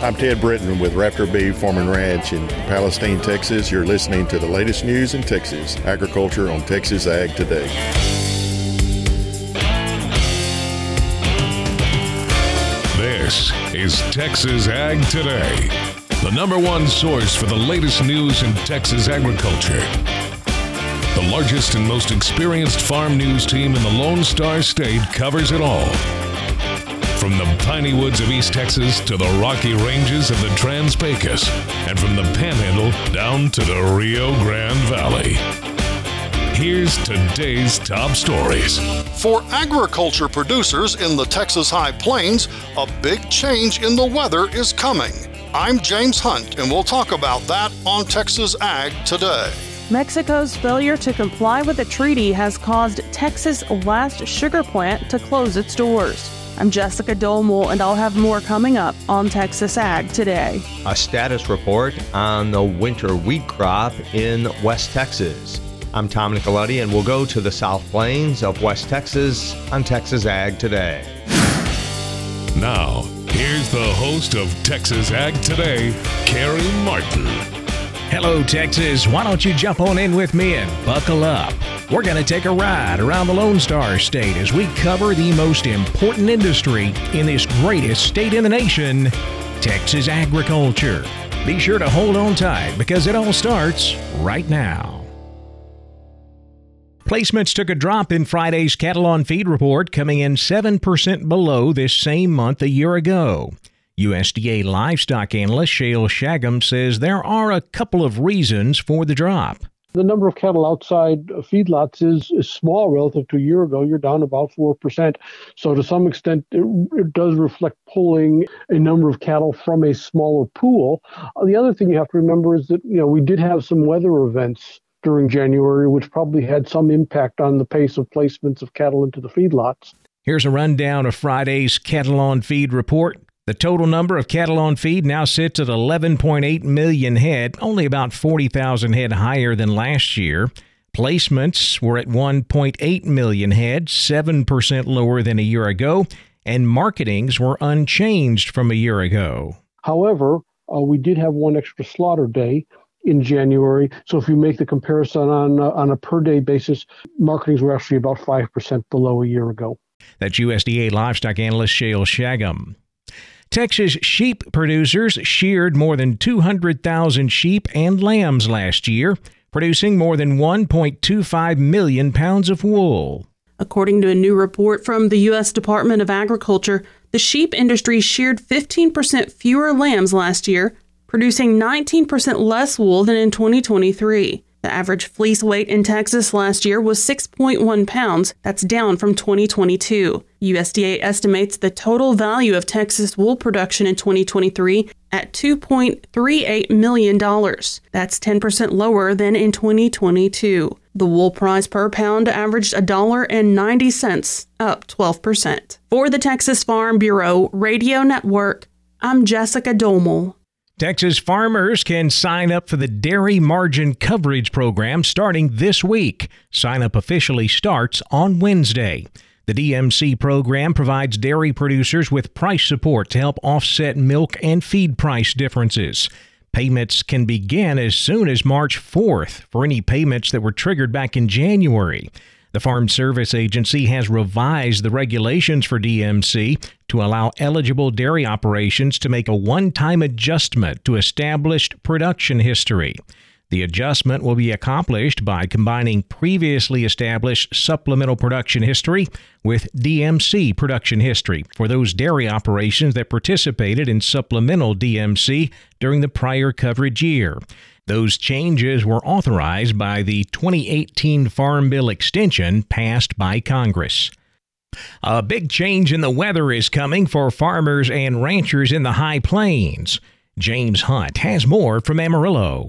I'm Ted Britton with Raptor Farm and Ranch in Palestine, Texas. You're listening to the latest news in Texas agriculture on Texas Ag Today. This is Texas Ag Today, the number one source for the latest news in Texas agriculture. The largest and most experienced farm news team in the Lone Star State covers it all. From the piney woods of East Texas to the rocky ranges of the Trans Pecos, and from the Panhandle down to the Rio Grande Valley. Here's today's top stories. For agriculture producers in the Texas High Plains, a big change in the weather is coming. I'm James Hunt, and we'll talk about that on Texas Ag today. Mexico's failure to comply with the treaty has caused Texas' last sugar plant to close its doors. I'm Jessica Domel, and I'll have more coming up on Texas Ag today. A status report on the winter wheat crop in West Texas. I'm Tom Nicoletti, and we'll go to the South Plains of West Texas on Texas Ag today. Now, here's the host of Texas Ag Today, Carey Martin. Hello, Texas. Why don't you jump on in with me and buckle up? We're going to take a ride around the Lone Star State as we cover the most important industry in this greatest state in the nation Texas agriculture. Be sure to hold on tight because it all starts right now. Placements took a drop in Friday's cattle on feed report, coming in 7% below this same month a year ago. USDA livestock analyst Shayle Shagam says there are a couple of reasons for the drop. The number of cattle outside feedlots is, is small relative to a year ago. You're down about 4%. So, to some extent, it, it does reflect pulling a number of cattle from a smaller pool. Uh, the other thing you have to remember is that, you know, we did have some weather events during January, which probably had some impact on the pace of placements of cattle into the feedlots. Here's a rundown of Friday's cattle on feed report. The total number of cattle on feed now sits at 11.8 million head, only about 40,000 head higher than last year. Placements were at 1.8 million head, 7% lower than a year ago, and marketings were unchanged from a year ago. However, uh, we did have one extra slaughter day in January. So if you make the comparison on uh, on a per day basis, marketings were actually about 5% below a year ago. That's USDA livestock analyst Shayle Shagam. Texas sheep producers sheared more than 200,000 sheep and lambs last year, producing more than 1.25 million pounds of wool. According to a new report from the U.S. Department of Agriculture, the sheep industry sheared 15% fewer lambs last year, producing 19% less wool than in 2023. The average fleece weight in Texas last year was 6.1 pounds. That's down from 2022. USDA estimates the total value of Texas wool production in 2023 at $2.38 million. That's 10% lower than in 2022. The wool price per pound averaged $1.90, up 12%. For the Texas Farm Bureau Radio Network, I'm Jessica Domel. Texas farmers can sign up for the Dairy Margin Coverage Program starting this week. Sign up officially starts on Wednesday. The DMC program provides dairy producers with price support to help offset milk and feed price differences. Payments can begin as soon as March 4th for any payments that were triggered back in January. The Farm Service Agency has revised the regulations for DMC to allow eligible dairy operations to make a one time adjustment to established production history. The adjustment will be accomplished by combining previously established supplemental production history with DMC production history for those dairy operations that participated in supplemental DMC during the prior coverage year. Those changes were authorized by the 2018 Farm Bill extension passed by Congress. A big change in the weather is coming for farmers and ranchers in the High Plains. James Hunt has more from Amarillo.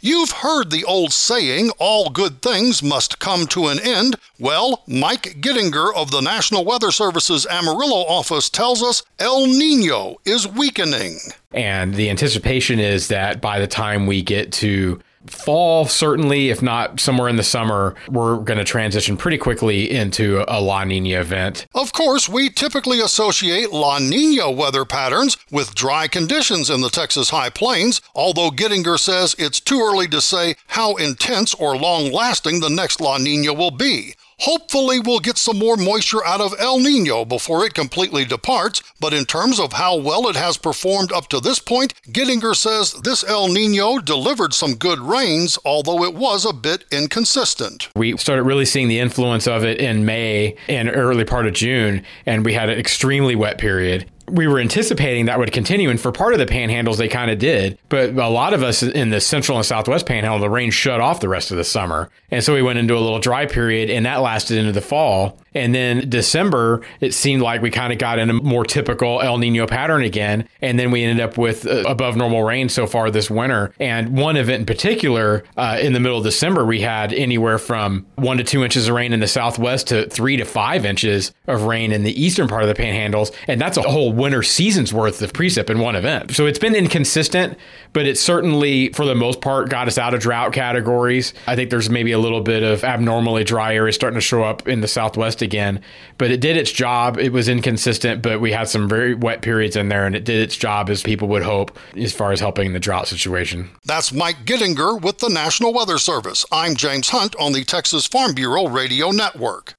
You've heard the old saying, all good things must come to an end. Well, Mike Gittinger of the National Weather Service's Amarillo office tells us El Nino is weakening. And the anticipation is that by the time we get to fall, certainly, if not somewhere in the summer, we're going to transition pretty quickly into a La Nina event. Of course, we typically associate La Nina weather patterns with dry conditions in the Texas High Plains, although Gettinger says it's too early to say how intense or long lasting the next La Nina will be. Hopefully, we'll get some more moisture out of El Nino before it completely departs, but in terms of how well it has performed up to this point, Gettinger says this El Nino delivered some good rains, although it was a bit inconsistent. We started really seeing the influence of it in May and early part of June, and we had an extremely wet period we were anticipating that would continue. And for part of the panhandles, they kind of did. But a lot of us in the central and southwest panhandle, the rain shut off the rest of the summer. And so we went into a little dry period, and that lasted into the fall. And then December, it seemed like we kind of got in a more typical El Nino pattern again. And then we ended up with uh, above normal rain so far this winter. And one event in particular, uh, in the middle of December, we had anywhere from one to two inches of rain in the southwest to three to five inches of rain in the eastern part of the panhandles. And that's a whole winter season's worth of precip in one event. So it's been inconsistent, but it certainly, for the most part, got us out of drought categories. I think there's maybe a little bit of abnormally dry areas starting to show up in the southwest again, but it did its job. It was inconsistent, but we had some very wet periods in there, and it did its job as people would hope as far as helping the drought situation. That's Mike Gettinger with the National Weather Service. I'm James Hunt on the Texas Farm Bureau Radio Network.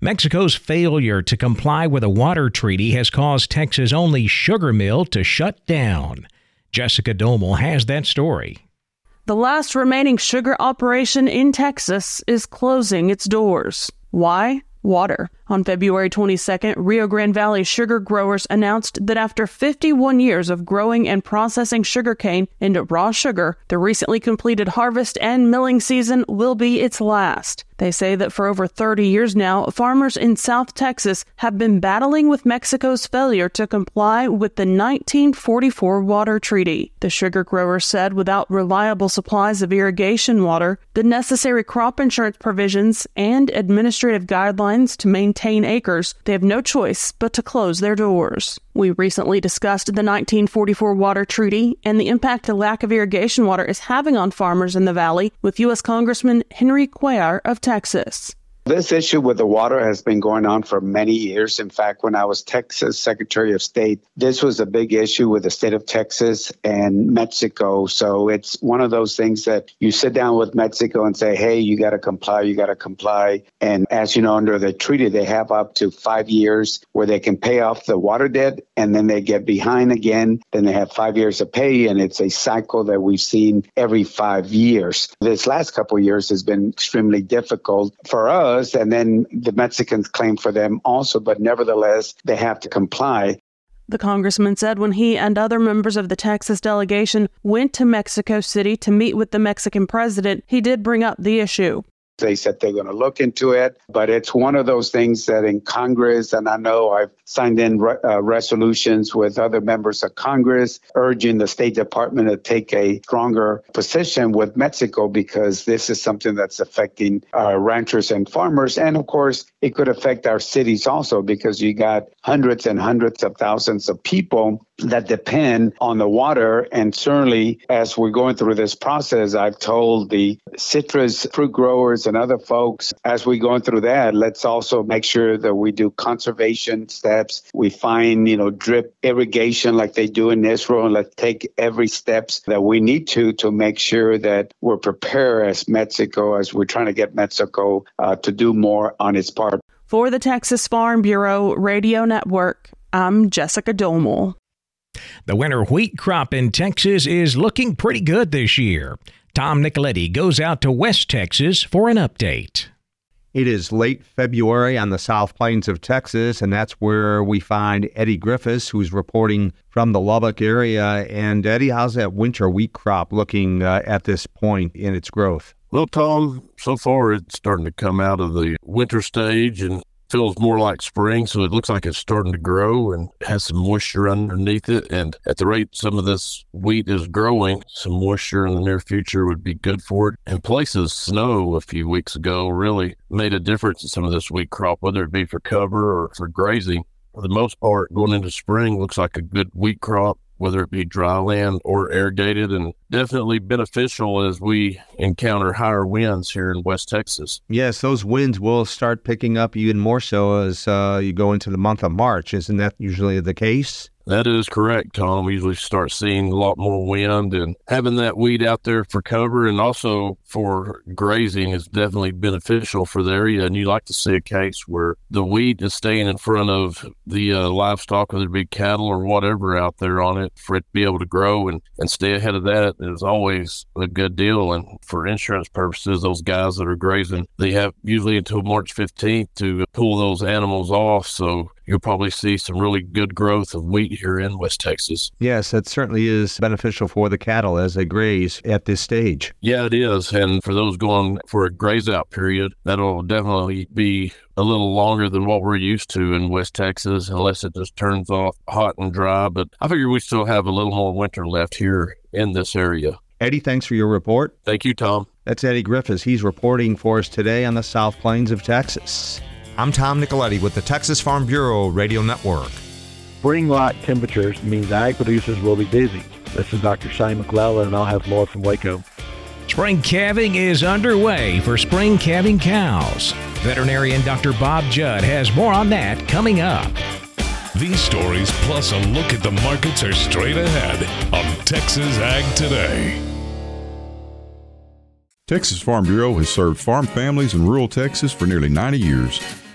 Mexico's failure to comply with a water treaty has caused Texas' only sugar mill to shut down. Jessica Domel has that story. The last remaining sugar operation in Texas is closing its doors. Why? Water. On February 22nd, Rio Grande Valley sugar growers announced that after 51 years of growing and processing sugarcane into raw sugar, the recently completed harvest and milling season will be its last. They say that for over 30 years now, farmers in South Texas have been battling with Mexico's failure to comply with the 1944 Water Treaty. The sugar growers said without reliable supplies of irrigation water, the necessary crop insurance provisions, and administrative guidelines to maintain maintain acres, they have no choice but to close their doors. We recently discussed the 1944 Water Treaty and the impact the lack of irrigation water is having on farmers in the valley with U.S. Congressman Henry Cuellar of Texas. This issue with the water has been going on for many years. In fact, when I was Texas Secretary of State, this was a big issue with the state of Texas and Mexico. So it's one of those things that you sit down with Mexico and say, hey, you got to comply, you got to comply. And as you know, under the treaty, they have up to five years where they can pay off the water debt and then they get behind again. Then they have five years to pay. And it's a cycle that we've seen every five years. This last couple years has been extremely difficult for us us, and then the Mexicans claim for them also, but nevertheless, they have to comply. The congressman said when he and other members of the Texas delegation went to Mexico City to meet with the Mexican president, he did bring up the issue. They said they're going to look into it, but it's one of those things that in Congress, and I know I've signed in re- uh, resolutions with other members of Congress urging the State Department to take a stronger position with Mexico because this is something that's affecting ranchers and farmers. And of course, it could affect our cities also because you got hundreds and hundreds of thousands of people that depend on the water. And certainly, as we're going through this process, I've told the citrus fruit growers and other folks, as we're going through that, let's also make sure that we do conservation steps. We find, you know, drip irrigation like they do in Israel, and let's take every steps that we need to to make sure that we're prepared as Mexico, as we're trying to get Mexico uh, to do more on its part. For the Texas Farm Bureau Radio Network, I'm Jessica Domel. The winter wheat crop in Texas is looking pretty good this year. Tom Nicoletti goes out to West Texas for an update. It is late February on the South Plains of Texas, and that's where we find Eddie Griffiths, who's reporting from the Lubbock area. And Eddie, how's that winter wheat crop looking uh, at this point in its growth? Well, Tom, so far it's starting to come out of the winter stage and feels more like spring, so it looks like it's starting to grow and has some moisture underneath it. And at the rate some of this wheat is growing, some moisture in the near future would be good for it. And places snow a few weeks ago really made a difference in some of this wheat crop, whether it be for cover or for grazing. For the most part, going into spring looks like a good wheat crop whether it be dry land or irrigated. And definitely beneficial as we encounter higher winds here in West Texas. Yes, those winds will start picking up even more so as uh, you go into the month of March. Isn't that usually the case? That is correct, Tom. We usually start seeing a lot more wind and having that weed out there for cover and also for grazing is definitely beneficial for the area. And you like to see a case where the weed is staying in front of the uh, livestock, whether it be cattle or whatever out there on it, for it to be able to grow and, and stay ahead of that is always a good deal. And for insurance purposes, those guys that are grazing, they have usually until March 15th to pull those animals off. So you'll probably see some really good growth of wheat here in West Texas. Yes, that certainly is beneficial for the cattle as they graze at this stage. Yeah, it is. And for those going for a graze out period, that'll definitely be a little longer than what we're used to in West Texas, unless it just turns off hot and dry. But I figure we still have a little more winter left here in this area. Eddie, thanks for your report. Thank you, Tom. That's Eddie Griffiths. He's reporting for us today on the South Plains of Texas. I'm Tom Nicoletti with the Texas Farm Bureau Radio Network. Spring-like temperatures means ag producers will be busy. This is Dr. Shane McClellan, and I'll have more from Waco. Spring calving is underway for spring calving cows. Veterinarian Dr. Bob Judd has more on that coming up. These stories, plus a look at the markets, are straight ahead on Texas Ag Today. Texas Farm Bureau has served farm families in rural Texas for nearly 90 years.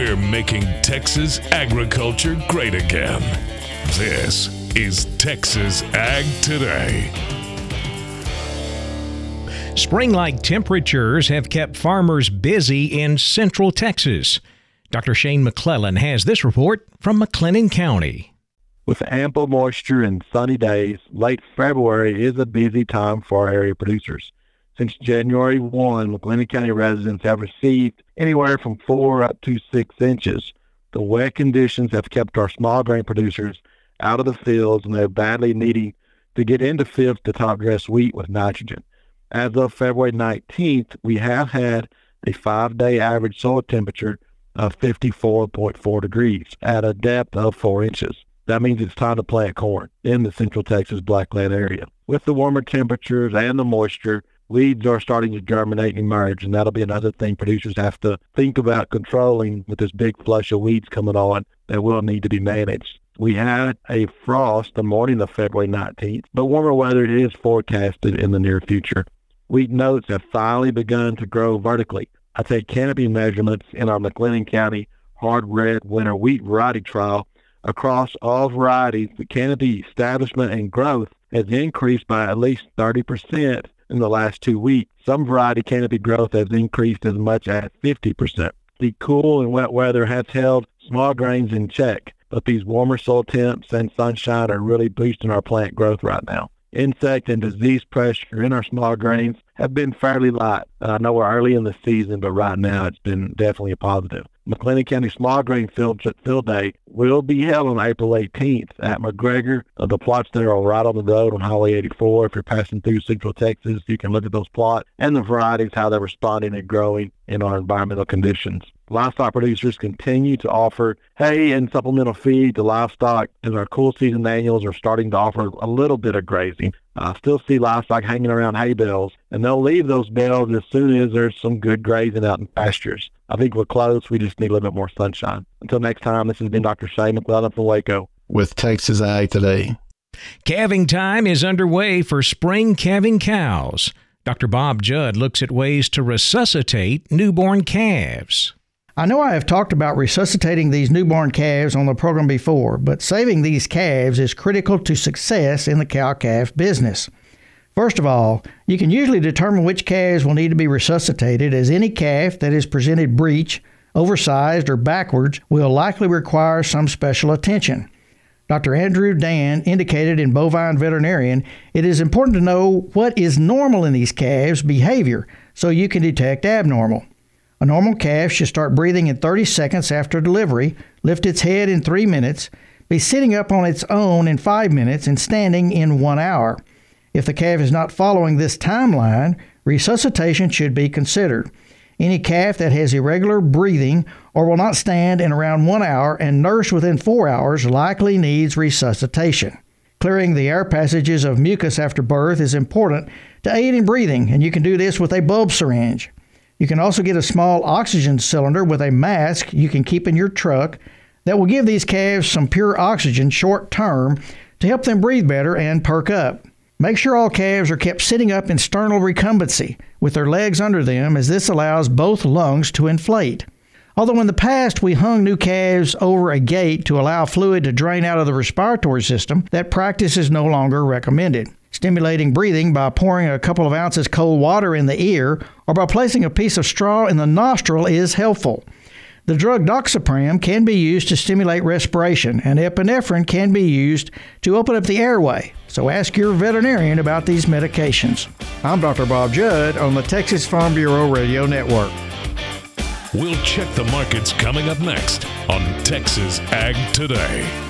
We're making Texas agriculture great again. This is Texas Ag Today. Spring like temperatures have kept farmers busy in central Texas. Dr. Shane McClellan has this report from McLennan County. With ample moisture and sunny days, late February is a busy time for our area producers. Since January 1, McLennan County residents have received anywhere from 4 up to 6 inches. The wet conditions have kept our small grain producers out of the fields and they're badly needing to get into fields to top dress wheat with nitrogen. As of February 19th, we have had a five-day average soil temperature of 54.4 degrees at a depth of 4 inches. That means it's time to plant corn in the central Texas blackland area. With the warmer temperatures and the moisture, weeds are starting to germinate and emerge, and that'll be another thing producers have to think about controlling with this big flush of weeds coming on that will need to be managed. We had a frost the morning of February 19th, but warmer weather is forecasted in the near future. Wheat notes have finally begun to grow vertically. I take canopy measurements in our McLennan County hard red winter wheat variety trial. Across all varieties, the canopy establishment and growth has increased by at least 30% in the last two weeks. Some variety canopy growth has increased as much as 50%. The cool and wet weather has held small grains in check, but these warmer soil temps and sunshine are really boosting our plant growth right now. Insect and disease pressure in our small grains have been fairly light. I know we're early in the season, but right now it's been definitely a positive. McLennan County Small Grain Field, Field Day will be held on April 18th at McGregor. The plots there are right on the road on Highway 84. If you're passing through Central Texas, you can look at those plots and the varieties, how they're responding and growing in our environmental conditions. Livestock producers continue to offer hay and supplemental feed to livestock as our cool season annuals are starting to offer a little bit of grazing. I still see livestock hanging around hay bales, and they'll leave those bales as soon as there's some good grazing out in pastures. I think we're close. We just need a little bit more sunshine. Until next time, this has been Dr. Shane McClellan from Waco. With Texas Ag Today. Calving time is underway for spring calving cows. Dr. Bob Judd looks at ways to resuscitate newborn calves. I know I have talked about resuscitating these newborn calves on the program before, but saving these calves is critical to success in the cow calf business. First of all, you can usually determine which calves will need to be resuscitated, as any calf that is presented breech, oversized, or backwards will likely require some special attention. Dr. Andrew Dan indicated in Bovine Veterinarian, it is important to know what is normal in these calves' behavior so you can detect abnormal. A normal calf should start breathing in 30 seconds after delivery, lift its head in 3 minutes, be sitting up on its own in 5 minutes, and standing in 1 hour. If the calf is not following this timeline, resuscitation should be considered. Any calf that has irregular breathing or will not stand in around one hour and nurse within four hours likely needs resuscitation. Clearing the air passages of mucus after birth is important to aid in breathing, and you can do this with a bulb syringe. You can also get a small oxygen cylinder with a mask you can keep in your truck that will give these calves some pure oxygen short term to help them breathe better and perk up. Make sure all calves are kept sitting up in sternal recumbency with their legs under them, as this allows both lungs to inflate. Although in the past we hung new calves over a gate to allow fluid to drain out of the respiratory system, that practice is no longer recommended. Stimulating breathing by pouring a couple of ounces cold water in the ear or by placing a piece of straw in the nostril is helpful. The drug doxapram can be used to stimulate respiration, and epinephrine can be used to open up the airway. So ask your veterinarian about these medications. I'm Dr. Bob Judd on the Texas Farm Bureau Radio Network. We'll check the markets coming up next on Texas Ag Today.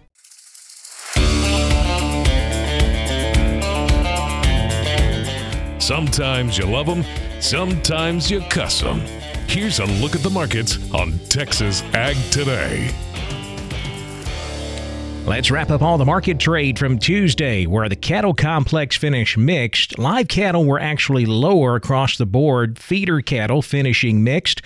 Sometimes you love them, sometimes you cuss them. Here's a look at the markets on Texas Ag Today. Let's wrap up all the market trade from Tuesday, where the cattle complex finished mixed. Live cattle were actually lower across the board, feeder cattle finishing mixed.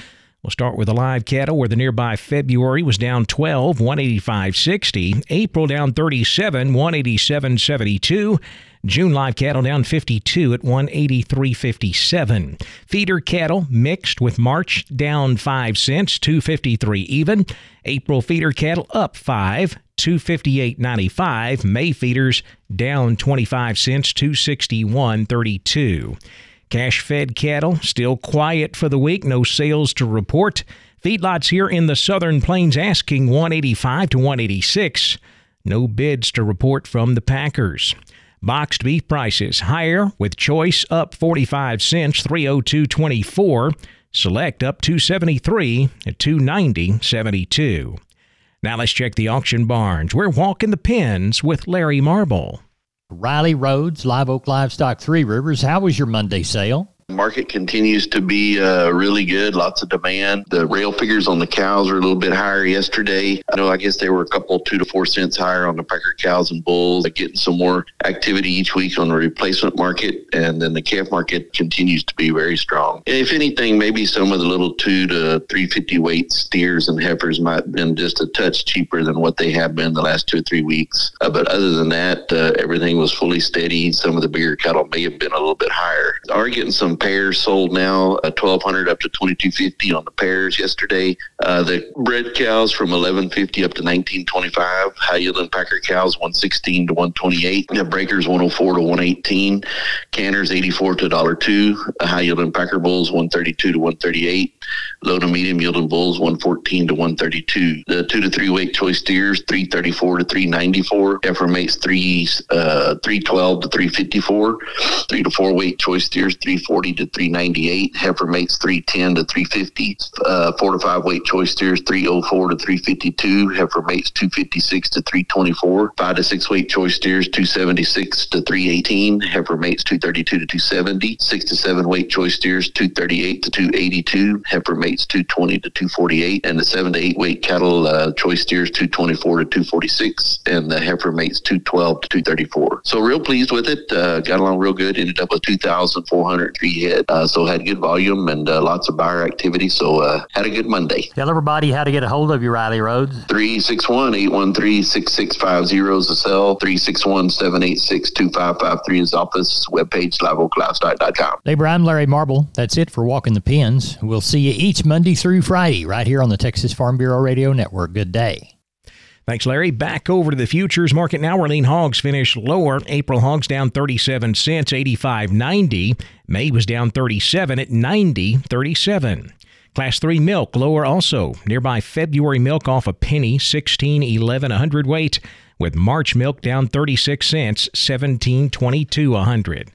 We'll start with the live cattle, where the nearby February was down 12, 185.60. April down 37, 187.72. June live cattle down 52 at 183.57. Feeder cattle mixed with March down 5 cents, 253 even. April feeder cattle up 5, 258.95. May feeders down 25 cents, 261.32. Cash fed cattle still quiet for the week, no sales to report. Feedlots here in the Southern Plains asking 185 to 186. No bids to report from the Packers. Boxed beef prices higher with choice up 45 cents, 302.24. Select up 273 at 290.72. Now let's check the auction barns. We're walking the pens with Larry Marble. Riley Rhodes, Live Oak Livestock Three Rivers. How was your Monday sale? Market continues to be uh, really good. Lots of demand. The rail figures on the cows are a little bit higher yesterday. I know. I guess they were a couple two to four cents higher on the Packer cows and bulls. Getting some more activity each week on the replacement market, and then the calf market continues to be very strong. If anything, maybe some of the little two to three fifty weight steers and heifers might have been just a touch cheaper than what they have been the last two or three weeks. Uh, but other than that, uh, everything was fully steady. Some of the bigger cattle may have been a little bit higher. Are getting some pairs sold now, uh, 1200 up to 2250 on the pairs yesterday. Uh, the bred cows from 1150 up to 1925. High yielding packer cows 116 to 128. The breakers 104 to 118. Canners 84 to $1.02. High yielding packer bulls 132 to 138. Low to medium yielding bulls 114 to 132. The two to three weight choice steers 334 to 394. Heifer mates 3 uh, 312 to 354. Three to four weight choice steers 340 to 398. Heifer mates 310 to 350. Uh, four to five weight choice steers 304 to 352. Heifer mates 256 to 324. Five to six weight choice steers 276 to 318. Heifer mates 232 to 270. Six to seven weight choice steers 238 to 282 heifer mates 220 to 248, and the seven to eight weight cattle uh, choice steers 224 to 246, and the heifer mates 212 to 234. So real pleased with it. Uh, got along real good. Ended up with 2,403 head. Uh, so had good volume and uh, lots of buyer activity. So uh, had a good Monday. Tell everybody how to get a hold of you, Riley Rhodes. 361 813 6650 is the cell. 361 786 2553 is office. Webpage liveoaklivestock.com. Labor, I'm Larry Marble. That's it for Walking the Pens. We'll see you each Monday through Friday right here on the Texas Farm Bureau Radio Network. Good day. Thanks, Larry. Back over to the futures market now. Where lean hogs finished lower. April hogs down 37 cents, 85.90. May was down 37 at 90.37. Class 3 milk lower also. Nearby February milk off a penny, 16.11 a hundredweight, with March milk down 36 cents, 17.22 a hundred.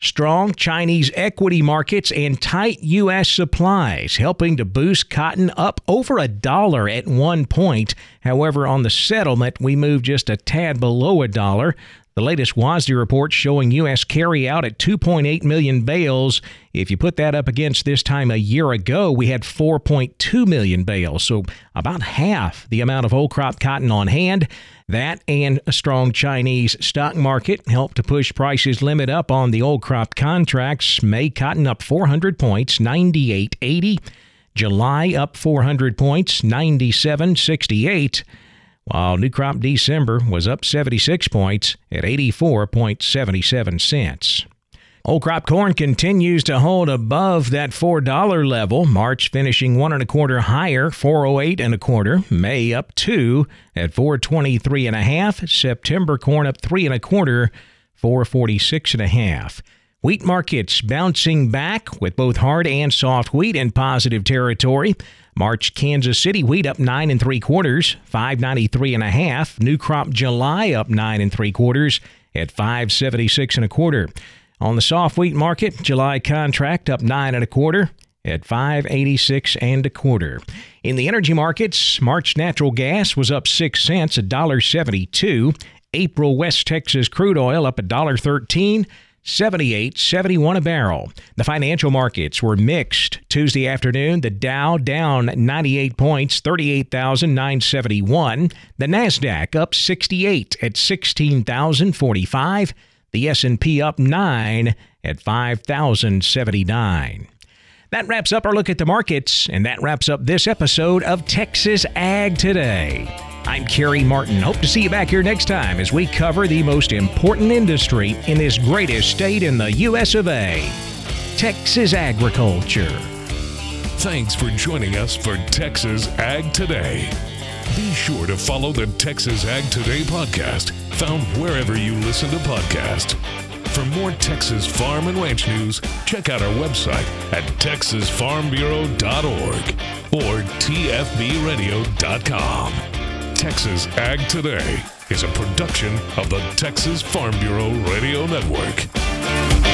Strong Chinese equity markets and tight U.S. supplies helping to boost cotton up over a dollar at one point. However, on the settlement, we moved just a tad below a dollar. The latest WASDE report showing U.S. carry out at 2.8 million bales. If you put that up against this time a year ago, we had 4.2 million bales, so about half the amount of old crop cotton on hand. That and a strong Chinese stock market helped to push prices limit up on the old crop contracts. May cotton up 400 points, 98.80. July up 400 points, 97.68 while new crop December was up 76 points at 84.77 cents. Old crop corn continues to hold above that $4 level. March finishing one and a quarter higher, 408 and a quarter. May up two at 423 and a half. September corn up three and a quarter, 446 and a half. Wheat markets bouncing back with both hard and soft wheat in positive territory. March Kansas City wheat up nine and three quarters, 593 and a half. New crop July up nine and three quarters at 576 and a quarter. On the soft wheat market, July contract up nine and a quarter at 586 and a quarter. In the energy markets, March natural gas was up 6 cents, $1.72. April West Texas crude oil up $1.13. 78 71 a barrel. The financial markets were mixed Tuesday afternoon. The Dow down 98 points, 38,971. The Nasdaq up 68 at 16,045. The S&P up 9 at 5,079. That wraps up our look at the markets, and that wraps up this episode of Texas Ag Today. I'm Carey Martin. Hope to see you back here next time as we cover the most important industry in this greatest state in the U.S. of A. Texas agriculture. Thanks for joining us for Texas Ag Today. Be sure to follow the Texas Ag Today podcast, found wherever you listen to podcasts. For more Texas farm and ranch news, check out our website at texasfarmbureau.org or tfbradio.com. Texas Ag Today is a production of the Texas Farm Bureau Radio Network.